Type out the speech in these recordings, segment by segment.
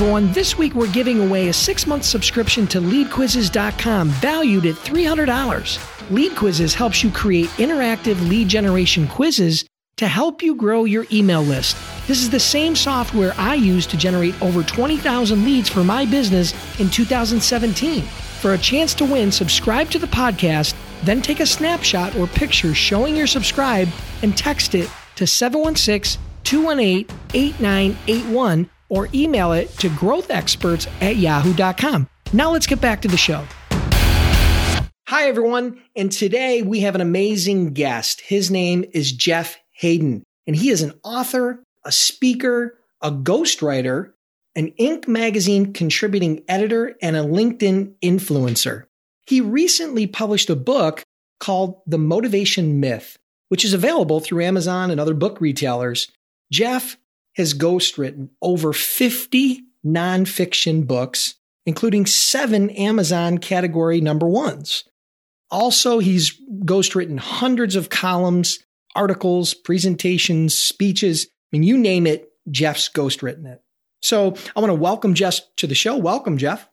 Everyone. This week we're giving away a six month subscription to leadquizzes.com valued at $300. Lead Quizzes helps you create interactive lead generation quizzes to help you grow your email list. This is the same software I used to generate over 20,000 leads for my business in 2017. For a chance to win, subscribe to the podcast, then take a snapshot or picture showing you're subscribed and text it to 716 218 8981 or email it to growthexperts at yahoo.com. Now let's get back to the show. Hi, everyone. And today we have an amazing guest. His name is Jeff Haden, and he is an author, a speaker, a ghostwriter, an Inc. magazine contributing editor, and a LinkedIn influencer. He recently published a book called The Motivation Myth, which is available through Amazon and other book retailers. Jeff has ghostwritten over 50 nonfiction books, including seven Amazon category number ones. Also, he's ghostwritten hundreds of columns, articles, presentations, speeches. I mean, you name it, Jeff's ghostwritten it. So I want to welcome Jeff to the show. Welcome, Jeff.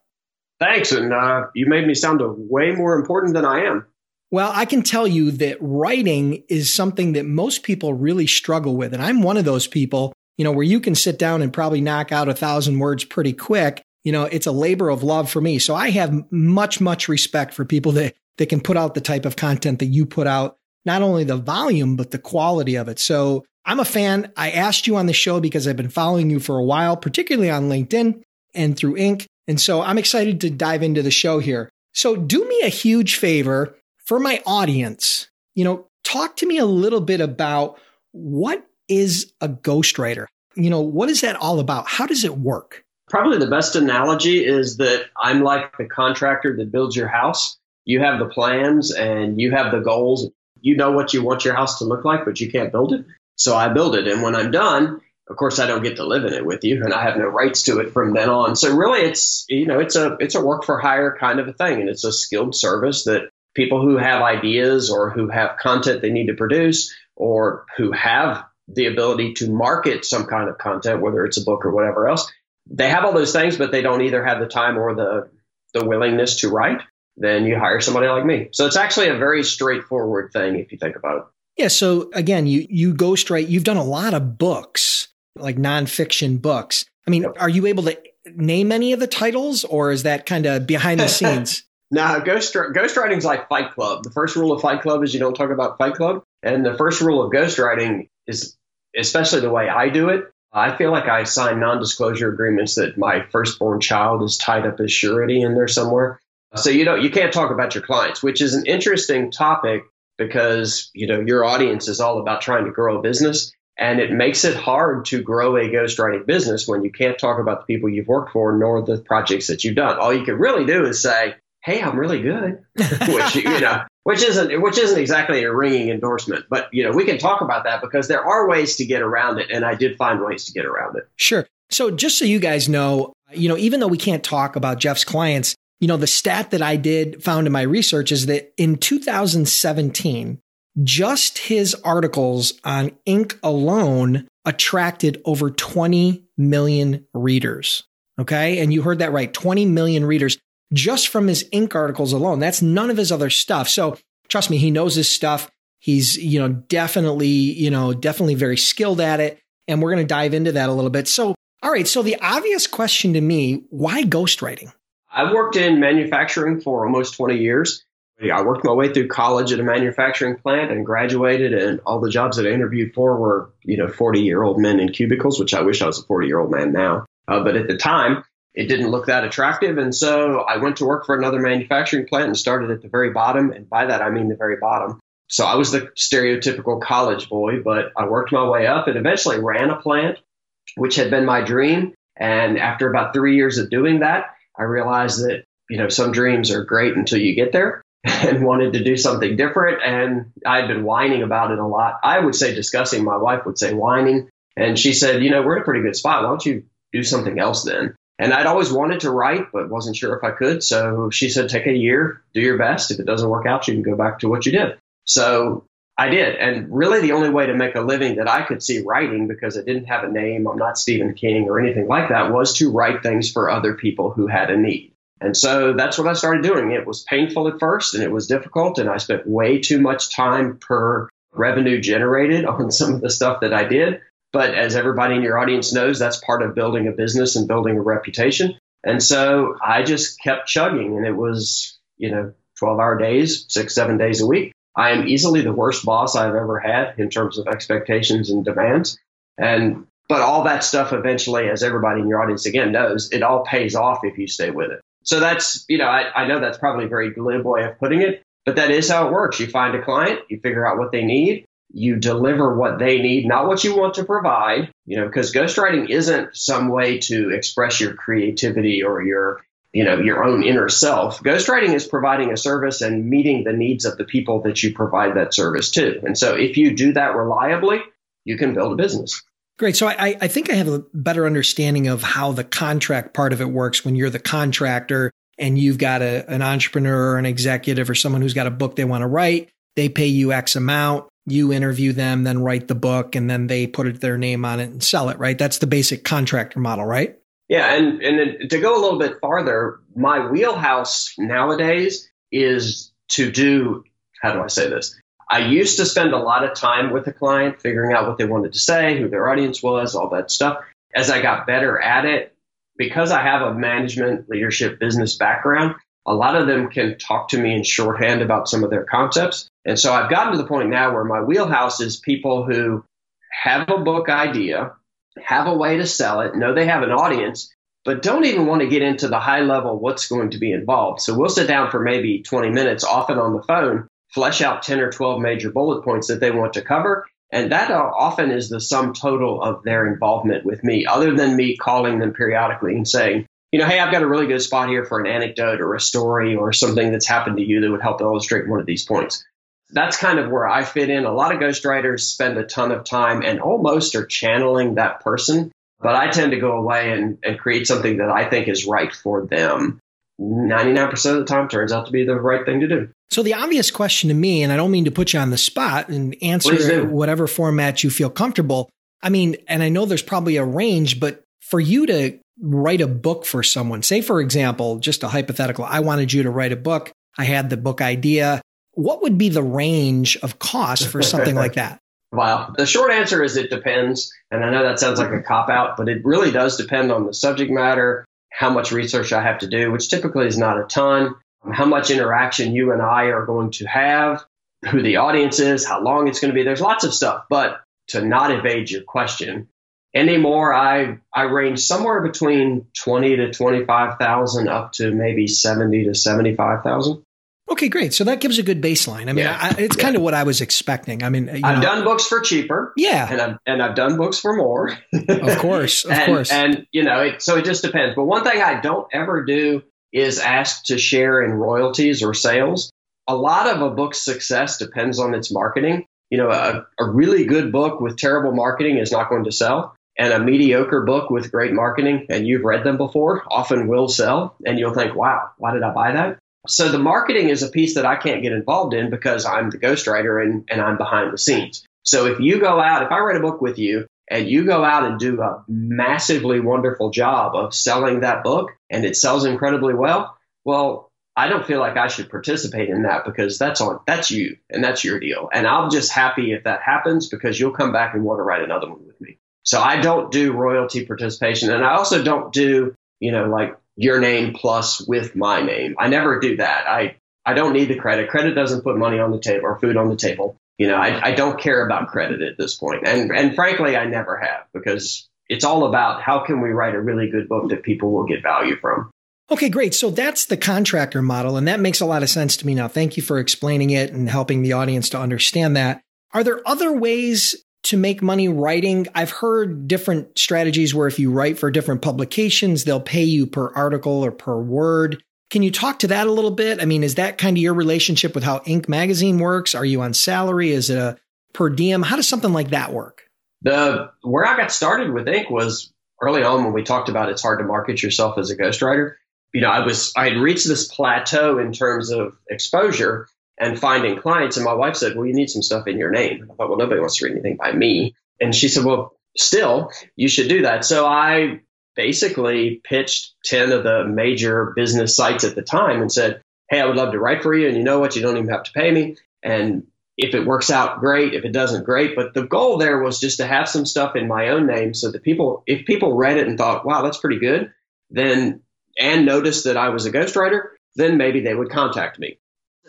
Thanks. And uh, you made me sound way more important than I am. Well, I can tell you that writing is something that most people really struggle with. And I'm one of those people you know, where you can sit down and probably knock out a thousand words pretty quick. You know, it's a labor of love for me. So I have much, much respect for people that, that can put out the type of content that you put out, not only the volume, but the quality of it. So I'm a fan. I asked you on the show because I've been following you for a while, particularly on LinkedIn and through Inc. And so I'm excited to dive into the show here. So do me a huge favor for my audience. You know, talk to me a little bit about what is a ghostwriter? You know, what is that all about? How does it work? Probably the best analogy is that I'm like the contractor that builds your house. You have the plans and you have the goals. You know what you want your house to look like, but you can't build it. So I build it. And when I'm done, of course, I don't get to live in it with you and I have no rights to it from then on. So really it's, you know, it's a, it's a work for hire kind of a thing. And it's a skilled service that people who have ideas or who have content they need to produce or who have the ability to market some kind of content, whether it's a book or whatever else. They have all those things, but they don't either have the time or the the willingness to write. Then you hire somebody like me. So it's actually a very straightforward thing if you think about it. Yeah. So again, you you ghostwrite. You've done a lot of books, like nonfiction books. I mean, are you able to name any of the titles, or is that kind of behind the scenes? Now, ghost ghostwriting is like Fight Club. The first rule of Fight Club is you don't talk about Fight Club, and the first rule of ghostwriting is especially the way I do it. I feel like I sign non-disclosure agreements that my firstborn child is tied up as surety in there somewhere. So you know you can't talk about your clients, which is an interesting topic because you know your audience is all about trying to grow a business, and it makes it hard to grow a ghostwriting business when you can't talk about the people you've worked for nor the projects that you've done. All you can really do is say, "Hey, I'm really good," which you know which isn't which isn't exactly a ringing endorsement but you know we can talk about that because there are ways to get around it and i did find ways to get around it. Sure. So just so you guys know you know even though we can't talk about jeff's clients you know the stat that i did found in my research is that in 2017 just his articles on inc alone attracted over 20 million readers. Okay? And you heard that right 20 million readers just from his Inc articles alone. That's none of his other stuff. So trust me, he knows his stuff. He's, you know, definitely, you know, definitely very skilled at it. And we're going to dive into that a little bit. So, all right. So the obvious question to me, why ghostwriting? I worked in manufacturing for almost 20 years. I worked my way through college at a manufacturing plant and graduated, and all the jobs that I interviewed for were, you know, 40 year old men in cubicles, which I wish I was a 40 year old man now. Uh, but at the time, it didn't look that attractive. And so I went to work for another manufacturing plant and started at the very bottom. And by that, I mean the very bottom. So I was the stereotypical college boy, but I worked my way up and eventually ran a plant, which had been my dream. And after about three years of doing that, I realized that you know, some dreams are great until you get there and wanted to do something different. And I'd been whining about it a lot. I would say discussing, my wife would say whining. And she said, you know, we're in a pretty good spot. Why don't you do something else then? And I'd always wanted to write, but wasn't sure if I could. So she said, take a year, do your best. If it doesn't work out, you can go back to what you did. So I did. And really, the only way to make a living that I could see writing, because it didn't have a name, I'm not Stephen King or anything like that, was to write things for other people who had a need. And so that's what I started doing. It was painful at first and it was difficult. And I spent way too much time per revenue generated on some of the stuff that I did. But as everybody in your audience knows, that's part of building a business and building a reputation. And so I just kept chugging and it was, you know, 12 hour days, six, seven days a week. I am easily the worst boss I've ever had in terms of expectations and demands. And, but all that stuff eventually, as everybody in your audience again knows, it all pays off if you stay with it. So that's, you know, I, I know that's probably a very glib way of putting it, but that is how it works. You find a client, you figure out what they need, you deliver what they need, not what you want to provide, you know, because ghostwriting isn't some way to express your creativity or your, you know, your own inner self. Ghostwriting is providing a service and meeting the needs of the people that you provide that service to. And so if you do that reliably, you can build a business. Great. So I, I think I have a better understanding of how the contract part of it works when you're the contractor and you've got a, an entrepreneur or an executive or someone who's got a book they want to write. They pay you X amount. You interview them, then write the book, and then they put their name on it and sell it, right? That's the basic contractor model, right? Yeah. And, and to go a little bit farther, my wheelhouse nowadays is to do, how do I say this? I used to spend a lot of time with the client figuring out what they wanted to say, who their audience was, all that stuff. As I got better at it, because I have a management, leadership, business background, a lot of them can talk to me in shorthand about some of their concepts. And so I've gotten to the point now where my wheelhouse is people who have a book idea, have a way to sell it, know they have an audience, but don't even want to get into the high level what's going to be involved. So we'll sit down for maybe 20 minutes, often on the phone, flesh out 10 or 12 major bullet points that they want to cover. And that uh, often is the sum total of their involvement with me, other than me calling them periodically and saying, you know, hey, I've got a really good spot here for an anecdote or a story or something that's happened to you that would help illustrate one of these points. That's kind of where I fit in. A lot of ghostwriters spend a ton of time and almost are channeling that person, but I tend to go away and, and create something that I think is right for them. 99% of the time turns out to be the right thing to do. So the obvious question to me, and I don't mean to put you on the spot and answer whatever format you feel comfortable. I mean, and I know there's probably a range, but for you to write a book for someone, say for example, just a hypothetical, I wanted you to write a book. I had the book idea. What would be the range of cost for something like that? Wow. The short answer is it depends. And I know that sounds like a cop out, but it really does depend on the subject matter, how much research I have to do, which typically is not a ton, how much interaction you and I are going to have, who the audience is, how long it's going to be. There's lots of stuff. But to not evade your question, anymore, I I range somewhere between twenty to twenty five thousand up to maybe seventy to seventy five thousand. Okay, great. So that gives a good baseline. I mean, yeah. I, it's yeah. kind of what I was expecting. I mean, I've know. done books for cheaper. Yeah, and I've and I've done books for more. of course, of and, course. And you know, it, so it just depends. But one thing I don't ever do is ask to share in royalties or sales. A lot of a book's success depends on its marketing. You know, a, a really good book with terrible marketing is not going to sell and a mediocre book with great marketing, and you've read them before, often will sell. And you'll think, wow, why did I buy that? So the marketing is a piece that I can't get involved in because I'm the ghostwriter and, and I'm behind the scenes. So if you go out, if I write a book with you and you go out and do a massively wonderful job of selling that book and it sells incredibly well, well, I don't feel like I should participate in that because that's on that's you and that's your deal. And I'm just happy if that happens because you'll come back and want to write another one with me. So I don't do royalty participation and I also don't do, you know, like your name plus with my name. I never do that. I, I don't need the credit. Credit doesn't put money on the table or food on the table. You know, I, I don't care about credit at this point. And, and frankly, I never have because it's all about how can we write a really good book that people will get value from. Okay, great. So that's the contractor model. And that makes a lot of sense to me now. Thank you for explaining it and helping the audience to understand that. Are there other ways to make money writing. I've heard different strategies where if you write for different publications, they'll pay you per article or per word. Can you talk to that a little bit? I mean, is that kind of your relationship with how Inc Magazine works? Are you on salary? Is it a per diem? How does something like that work? The where I got started with Inc was early on when we talked about it's hard to market yourself as a ghostwriter. You know, I was I had reached this plateau in terms of exposure and finding clients, and my wife said, "Well, you need some stuff in your name." I thought, "Well, nobody wants to read anything by me," and she said, "Well, still, you should do that." So I basically pitched 10 of the major business sites at the time and said, Hey, I would love to write for you. And you know what? You don't even have to pay me. And if it works out, great. If it doesn't, great. But the goal there was just to have some stuff in my own name so that people, if people read it and thought, wow, that's pretty good, then, and noticed that I was a ghostwriter, then maybe they would contact me.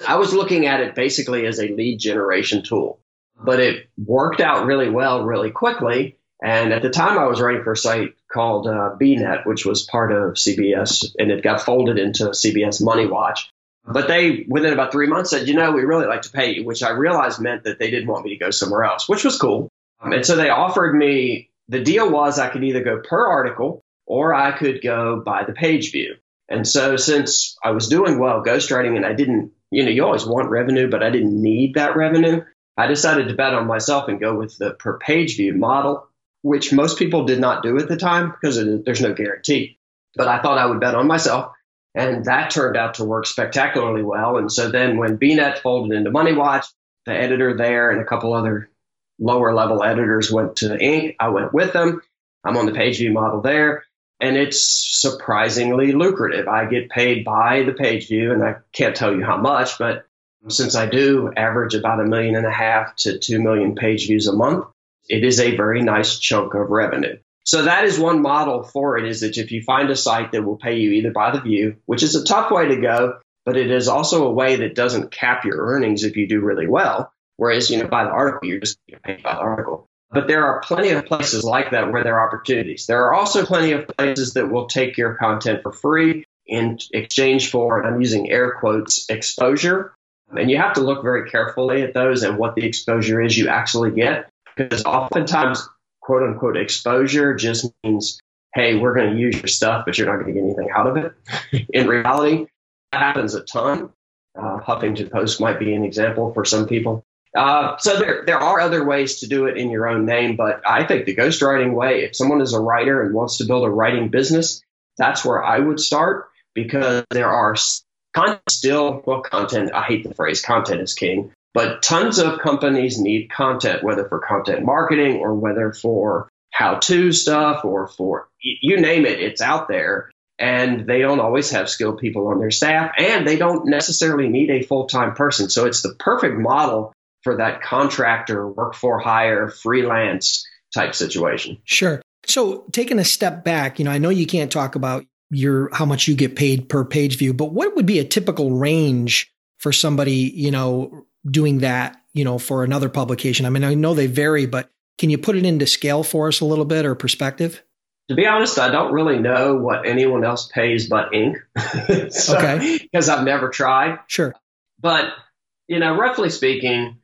I was looking at it basically as a lead generation tool, but it worked out really well, really quickly. And at the time, I was writing for a site called uh, BNet, which was part of CBS, and it got folded into CBS Money Watch. But they, within about three months, said, you know, we really like to pay you, which I realized meant that they didn't want me to go somewhere else, which was cool. Um, and so they offered me the deal was I could either go per article or I could go by the page view. And so since I was doing well ghostwriting and I didn't, you know, you always want revenue, but I didn't need that revenue, I decided to bet on myself and go with the per page view model which most people did not do at the time because there's no guarantee. But I thought I would bet on myself. And that turned out to work spectacularly well. And so then when BNet folded into Money Watch, the editor there and a couple other lower level editors went to Inc. I went with them. I'm on the page view model there. And it's surprisingly lucrative. I get paid by the page view, and I can't tell you how much, but since I do average about a million and a half to two million page views a month, it is a very nice chunk of revenue. So that is one model for it is that if you find a site that will pay you either by the view, which is a tough way to go, but it is also a way that doesn't cap your earnings if you do really well. Whereas, you know, by the article, you're just paid by the article. But there are plenty of places like that where there are opportunities. There are also plenty of places that will take your content for free in exchange for, and I'm using air quotes, exposure. And you have to look very carefully at those and what the exposure is you actually get because oftentimes quote unquote exposure just means hey we're going to use your stuff but you're not going to get anything out of it in reality that happens a ton uh, huffington post might be an example for some people uh, so there, there are other ways to do it in your own name but i think the ghostwriting way if someone is a writer and wants to build a writing business that's where i would start because there are content still well content i hate the phrase content is king but tons of companies need content, whether for content marketing or whether for how to stuff or for you name it, it's out there. And they don't always have skilled people on their staff, and they don't necessarily need a full time person. So it's the perfect model for that contractor, work for hire, freelance type situation. Sure. So taking a step back, you know, I know you can't talk about your how much you get paid per page view, but what would be a typical range for somebody, you know, doing that, you know, for another publication? I mean, I know they vary, but can you put it into scale for us a little bit or perspective? To be honest, I don't really know what anyone else pays but Inc. so, okay. Because I've never tried. Sure. But, you know, roughly speaking,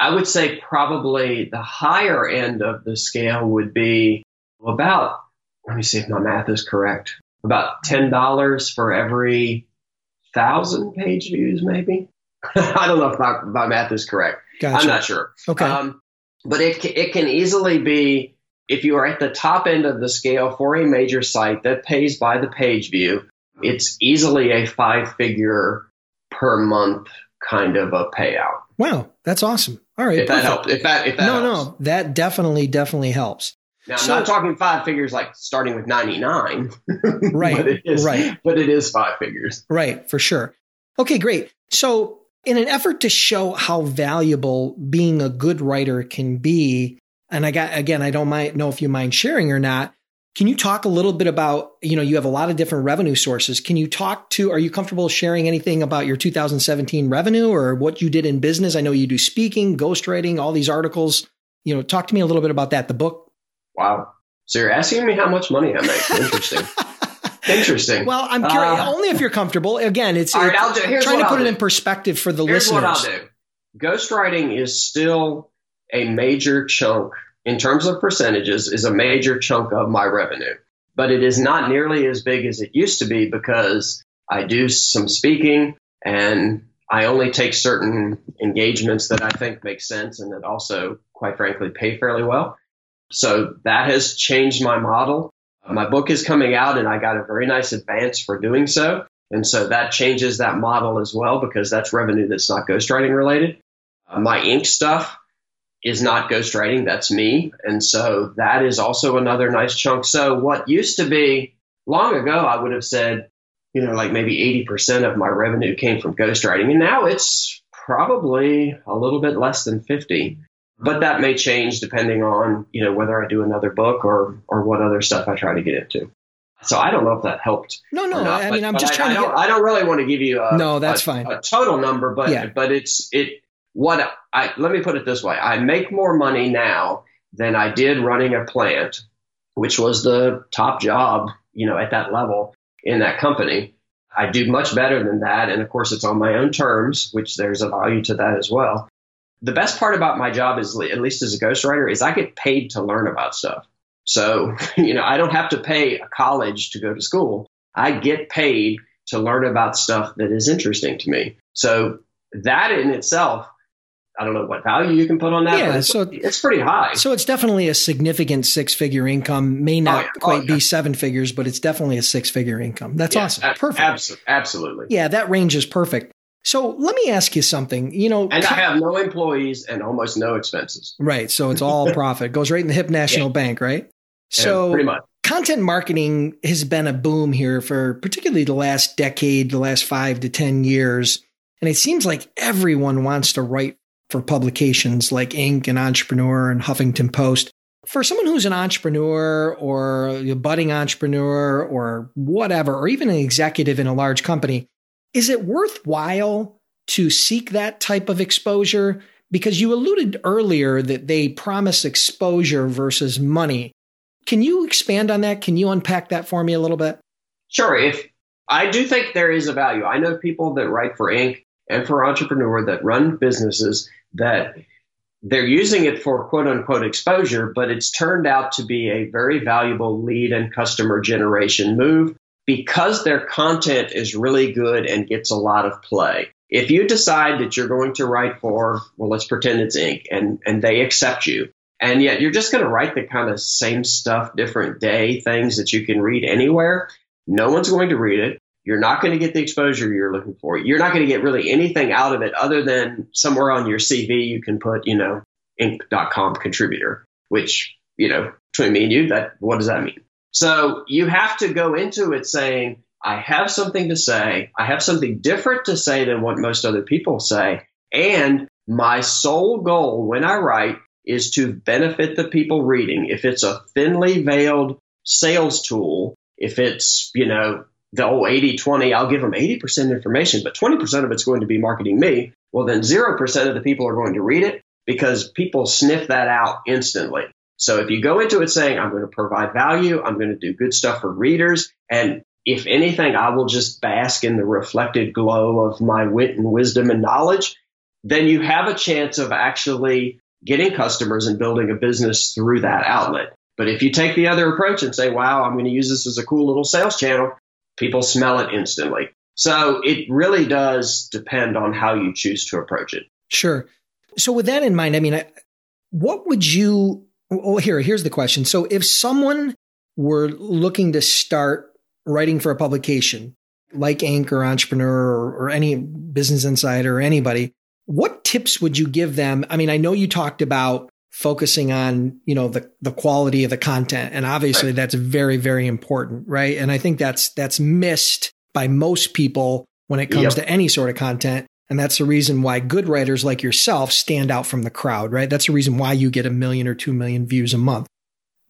I would say probably the higher end of the scale would be about, let me see if my math is correct, about $10 for every thousand page views, maybe. I don't know if my, my math is correct. Gotcha. I'm not sure. Okay. Um, but it, it can easily be if you are at the top end of the scale for a major site that pays by the page view, it's easily a five figure per month kind of a payout. Wow, that's awesome. All right. If perfect. that helps. If that, if that no, helps. no, that definitely, definitely helps. Now, so, I'm not talking five figures like starting with 99. Right. but it is, right. But it is five figures. Right, for sure. Okay, great. So in an effort to show how valuable being a good writer can be, and I got again, I don't mind know if you mind sharing or not. Can you talk a little bit about, you know, you have a lot of different revenue sources. Can you talk to, are you comfortable sharing anything about your 2017 revenue or what you did in business? I know you do speaking, ghostwriting, all these articles. You know, talk to me a little bit about that, the book. Wow. So you're asking me how much money I make. Interesting. Interesting. Well, I'm curious. Uh, only if you're comfortable. Again, it's, all right, I'll do, here's trying to put I'll it in perspective for the here's listeners. What I'll do. Ghostwriting is still a major chunk in terms of percentages is a major chunk of my revenue, but it is not nearly as big as it used to be because I do some speaking, and I only take certain engagements that I think make sense and that also, quite frankly, pay fairly well. So that has changed my model. My book is coming out, and I got a very nice advance for doing so. And so that changes that model as well because that's revenue that's not ghostwriting related. Uh, my Inc stuff is not ghostwriting, that's me. And so that is also another nice chunk. So what used to be long ago, I would have said, you know, like maybe 80% of my revenue came from ghostwriting. And now it's probably a little bit less than 50. But that may change depending on, you know, whether I do another book or or what other stuff I try to get into. So I don't know if that helped. No, no. Not, I mean, I'm just I, trying I to. Don't, I don't really want to give you a no. That's a, fine. A total number, but yeah. but it's it. What I let me put it this way: I make more money now than I did running a plant, which was the top job, you know, at that level in that company. I do much better than that, and of course, it's on my own terms, which there's a value to that as well. The best part about my job is, at least as a ghostwriter, is I get paid to learn about stuff. So, you know, I don't have to pay a college to go to school. I get paid to learn about stuff that is interesting to me. So that in itself, I don't know what value you can put on that. Yeah, it's, so it's pretty high. So it's definitely a significant six-figure income. May not oh, yeah. Oh, quite oh, yeah. be seven figures, but it's definitely a six-figure income. That's yeah, awesome. perfect. Abso- absolutely. Yeah, that range is perfect. So let me ask you something. You know, and I have no employees and almost no expenses. Right. So it's all profit. Goes right in the Hip National Bank, right? So pretty much. Content marketing has been a boom here for particularly the last decade, the last five to 10 years. And it seems like everyone wants to write for publications like Inc. and Entrepreneur and Huffington Post. For someone who's an entrepreneur or a budding entrepreneur or whatever, or even an executive in a large company, is it worthwhile to seek that type of exposure? Because you alluded earlier that they promise exposure versus money. Can you expand on that? Can you unpack that for me a little bit? Sure. If I do think there is a value. I know people that write for Inc. and for Entrepreneur that run businesses that they're using it for quote unquote exposure, but it's turned out to be a very valuable lead and customer generation move because their content is really good and gets a lot of play. If you decide that you're going to write for, well, let's pretend it's Inc. and, and they accept you, and yet you're just going to write the kind of same stuff, different day things that you can read anywhere. No one's going to read it. You're not going to get the exposure you're looking for. You're not going to get really anything out of it other than somewhere on your CV you can put, you know, inc.com contributor, which, you know, between me and you, that what does that mean? So you have to go into it saying, I have something to say. I have something different to say than what most other people say. And my sole goal when I write is to benefit the people reading. If it's a thinly veiled sales tool, if it's, you know, the old 80 20, I'll give them 80% information, but 20% of it's going to be marketing me. Well, then 0% of the people are going to read it because people sniff that out instantly. So if you go into it saying, I'm going to provide value, I'm going to do good stuff for readers, and if anything, I will just bask in the reflected glow of my wit and wisdom and knowledge, then you have a chance of actually getting customers and building a business through that outlet. But if you take the other approach and say, wow, I'm going to use this as a cool little sales channel, people smell it instantly. So it really does depend on how you choose to approach it. Sure. So with that in mind, I mean, what would you, well, here, here's the question. So if someone were looking to start writing for a publication like Inc. or Entrepreneur or, or any Business Insider or anybody, what tips would you give them? I mean, I know you talked about focusing on, you know, the, the quality of the content. And obviously that's very, very important. Right. And I think that's, that's missed by most people when it comes yep. to any sort of content. And that's the reason why good writers like yourself stand out from the crowd, right? That's the reason why you get a million or two million views a month.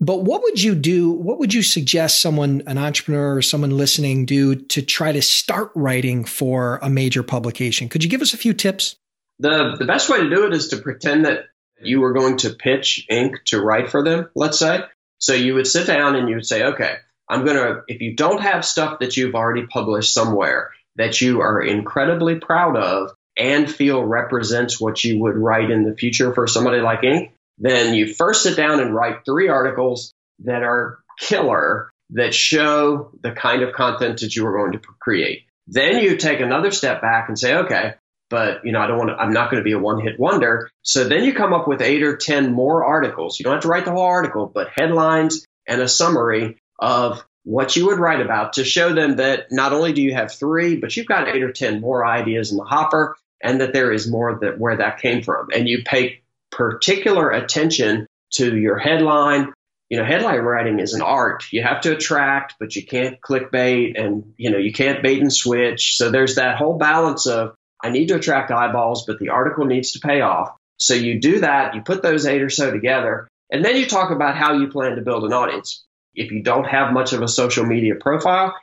But what would you do? What would you suggest someone, an entrepreneur or someone listening do to try to start writing for a major publication? Could you give us a few tips? The the best way to do it is to pretend that you were going to pitch Inc. to write for them, let's say. So you would sit down and you would say, okay, I'm going to, if you don't have stuff that you've already published somewhere that you are incredibly proud of and feel represents what you would write in the future for somebody like Inc., then you first sit down and write three articles that are killer that show the kind of content that you are going to create. Then you take another step back and say, okay, but you know, I don't want to, I'm not going to be a one hit wonder. So then you come up with eight or 10 more articles. You don't have to write the whole article, but headlines and a summary of what you would write about to show them that not only do you have three, but you've got eight or 10 more ideas in the hopper and that there is more that where that came from. And you pay particular attention to your headline. You know, headline writing is an art. You have to attract, but you can't clickbait and, you know, you can't bait and switch. So there's that whole balance of I need to attract eyeballs, but the article needs to pay off. So you do that, you put those eight or so together, and then you talk about how you plan to build an audience. If you don't have much of a social media profile,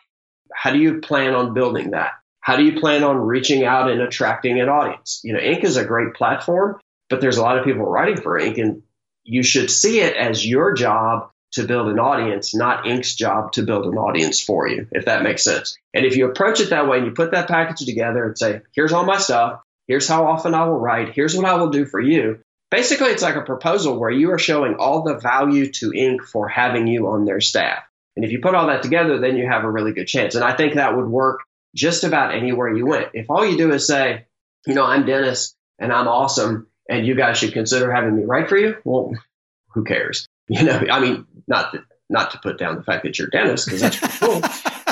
how do you plan on building that? How do you plan on reaching out and attracting an audience? You know, Inc. is a great platform, but there's a lot of people writing for Inc. and you should see it as your job to build an audience, not Inc's job to build an audience for you, if that makes sense. And if you approach it that way and you put that package together and say, here's all my stuff, here's how often I will write, here's what I will do for you. Basically, it's like a proposal where you are showing all the value to Inc for having you on their staff. And if you put all that together, then you have a really good chance. And I think that would work just about anywhere you went. If all you do is say, you know, I'm Dennis and I'm awesome and you guys should consider having me write for you, well, who cares? You know, I mean, not not to put down the fact that you're a dentist because that's cool,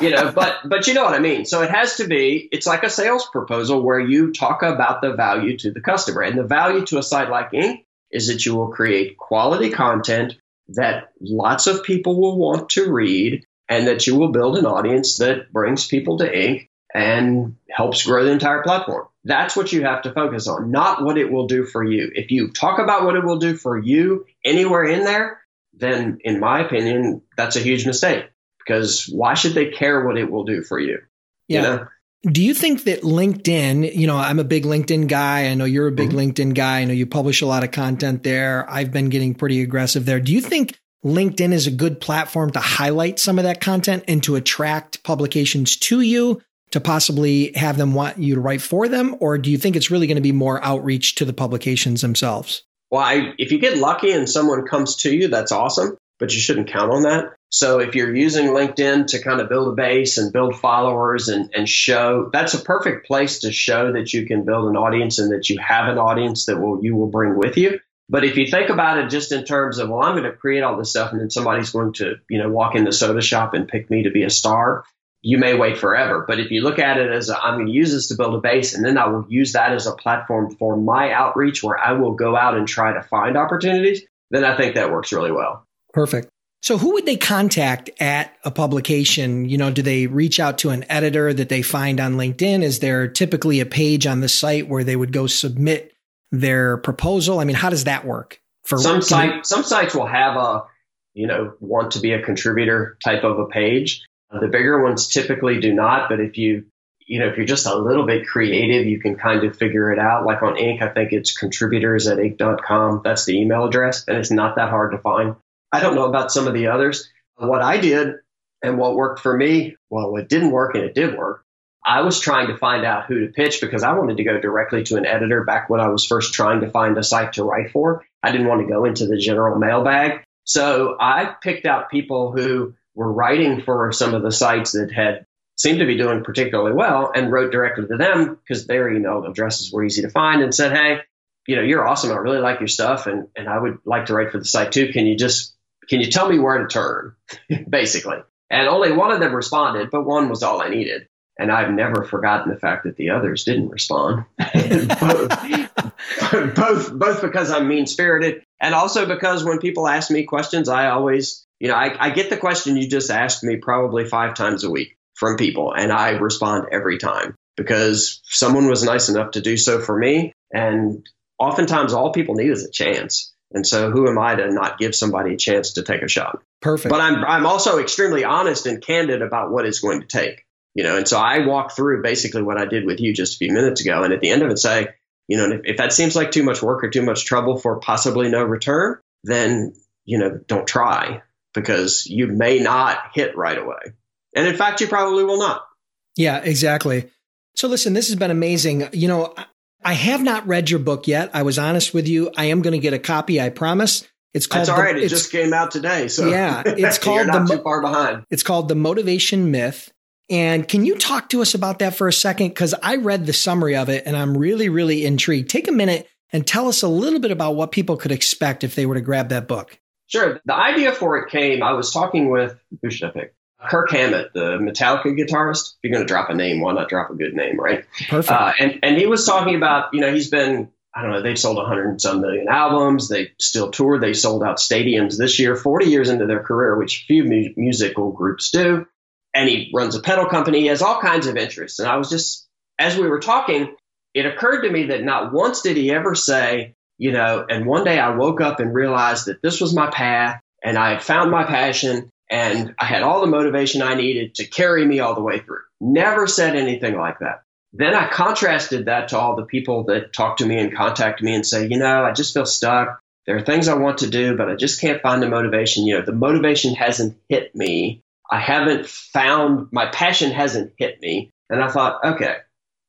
you know, but but you know what I mean. So it has to be. It's like a sales proposal where you talk about the value to the customer, and the value to a site like Inc. is that you will create quality content that lots of people will want to read, and that you will build an audience that brings people to Inc. and helps grow the entire platform. That's what you have to focus on, not what it will do for you. If you talk about what it will do for you anywhere in there, then in my opinion, that's a huge mistake because why should they care what it will do for you? Yeah. You know? Do you think that LinkedIn, you know, I'm a big LinkedIn guy. I know you're a big mm-hmm. LinkedIn guy. I know you publish a lot of content there. I've been getting pretty aggressive there. Do you think LinkedIn is a good platform to highlight some of that content and to attract publications to you to possibly have them want you to write for them? Or do you think it's really going to be more outreach to the publications themselves? Well, I, if you get lucky and someone comes to you, that's awesome, but you shouldn't count on that. So if you're using LinkedIn to kind of build a base and build followers and, and show, that's a perfect place to show that you can build an audience and that you have an audience that will you will bring with you. But if you think about it just in terms of, well, I'm going to create all this stuff and then somebody's going to, you know, walk in the soda shop and pick me to be a star, you may wait forever. But if you look at it as i am going to use this to build a base and then I will use that as a platform for my outreach where I will go out and try to find opportunities, then I think that works really well. Perfect. So who would they contact at a publication? You know, do they reach out to an editor that they find on LinkedIn? Is there typically a page on the site where they would go submit their proposal? I mean, how does that work? For some site, some sites will have a, you know, want to be a contributor type of a page. Uh, the bigger ones typically do not, but if you you know, if you're just a little bit creative, you can kind of figure it out. Like on Inc., I think it's contributors at inc.com. That's the email address, and it's not that hard to find. I don't know about some of the others. What I did and what worked for me, well, it didn't work and it did work. I was trying to find out who to pitch because I wanted to go directly to an editor back when I was first trying to find a site to write for. I didn't want to go into the general mailbag. So I picked out people who were writing for some of the sites that had seemed to be doing particularly well and wrote directly to them because their email addresses were easy to find and said, Hey, you know, you're awesome. I really like your stuff and, and I would like to write for the site too. Can you just, can you tell me where to turn? Basically. And only one of them responded, but one was all I needed. And I've never forgotten the fact that the others didn't respond. both, both, both because I'm mean spirited and also because when people ask me questions, I always you know, I, I get the question you just asked me probably five times a week from people, and I respond every time because someone was nice enough to do so for me. And oftentimes, all people need is a chance. And so, who am I to not give somebody a chance to take a shot? Perfect. But I'm I'm also extremely honest and candid about what it's going to take. You know, and so I walk through basically what I did with you just a few minutes ago, and at the end of it, say, you know, if, if that seems like too much work or too much trouble for possibly no return, then you know, don't try because you may not hit right away. And in fact, you probably will not. Yeah, exactly. So listen, this has been amazing. You know, I have not read your book yet. I was honest with you. I am going to get a copy. I promise. It's called. That's all right. The, it just came out today. So yeah, it's called the, too far behind. It's called the Motivation Myth. And can you talk to us about that for a second? Because I read the summary of it and I'm really, really intrigued. Take a minute and tell us a little bit about what people could expect if they were to grab that book. Sure. The idea for it came, I was talking with, who should I pick? Kirk Hammett, the Metallica guitarist. If you're going to drop a name, why not drop a good name, right? Perfect. Uh, and, and he was talking about, you know, he's been, I don't know, they've sold 100 and some million albums. They still tour. They sold out stadiums this year, 40 years into their career, which few mu- musical groups do. And he runs a pedal company. He has all kinds of interests. And I was just, as we were talking, it occurred to me that not once did he ever say, you know, and one day I woke up and realized that this was my path and I had found my passion and I had all the motivation I needed to carry me all the way through. Never said anything like that. Then I contrasted that to all the people that talk to me and contact me and say, you know, I just feel stuck. There are things I want to do, but I just can't find the motivation. You know, the motivation hasn't hit me. I haven't found my passion hasn't hit me. And I thought, okay,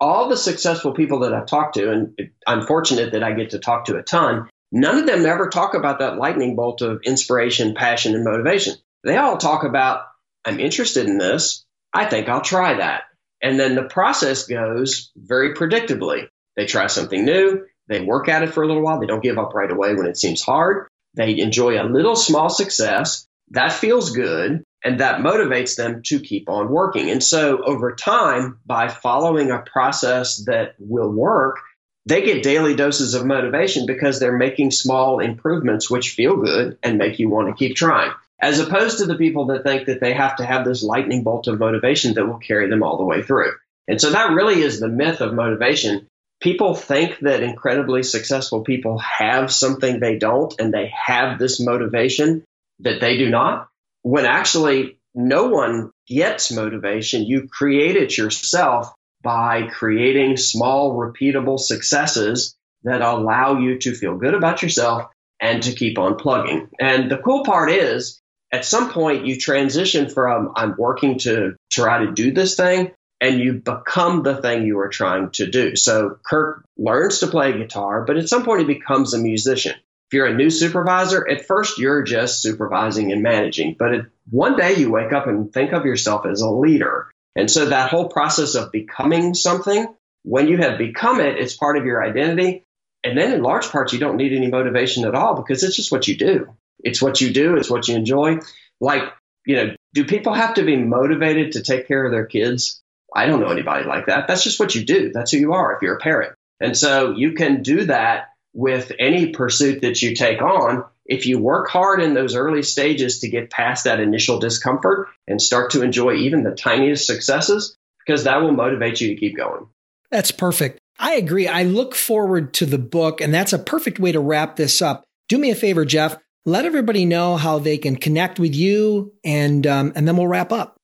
all the successful people that I've talked to, and I'm fortunate that I get to talk to a ton, none of them ever talk about that lightning bolt of inspiration, passion, and motivation. They all talk about, I'm interested in this. I think I'll try that. And then the process goes very predictably. They try something new. They work at it for a little while. They don't give up right away when it seems hard. They enjoy a little small success. That feels good. And that motivates them to keep on working. And so over time, by following a process that will work, they get daily doses of motivation because they're making small improvements which feel good and make you want to keep trying as opposed to the people that think that they have to have this lightning bolt of motivation that will carry them all the way through. And so that really is the myth of motivation. People think that incredibly successful people have something they don't, and they have this motivation that they do not, when actually no one gets motivation. You create it yourself by creating small, repeatable successes that allow you to feel good about yourself and to keep on plugging. And the cool part is at some point you transition from I'm working to try to do this thing and you become the thing you are trying to do. So Kirk learns to play guitar, but at some point he becomes a musician. If you're a new supervisor, at first you're just supervising and managing, but it, one day you wake up and think of yourself as a leader. And so that whole process of becoming something, when you have become it, it's part of your identity. And then in large parts, you don't need any motivation at all because it's just what you do. It's what you do, it's what you enjoy. Like, you know, do people have to be motivated to take care of their kids? I don't know anybody like that. That's just what you do. That's who you are if you're a parent. And so you can do that with any pursuit that you take on if you work hard in those early stages to get past that initial discomfort and start to enjoy even the tiniest successes, because that will motivate you to keep going. That's perfect. I agree. I look forward to the book, and that's a perfect way to wrap this up. Do me a favor, Jeff let everybody know how they can connect with you, and um, and then we'll wrap up.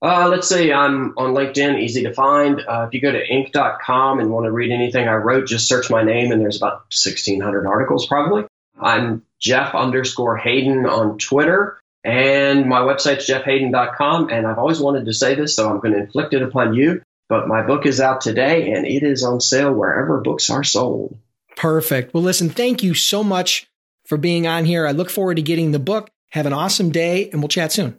Uh, let's see, I'm on LinkedIn, easy to find. Uh, if you go to inc.com and want to read anything I wrote, just search my name, and there's about 1,600 articles probably. I'm Jeff underscore Haden on Twitter, and my website's jeffhaden.com. And I've always wanted to say this, so I'm going to inflict it upon you. But my book is out today, and it is on sale wherever books are sold. Perfect. Well, listen, thank you so much for being on here. I look forward to getting the book. Have an awesome day, and we'll chat soon.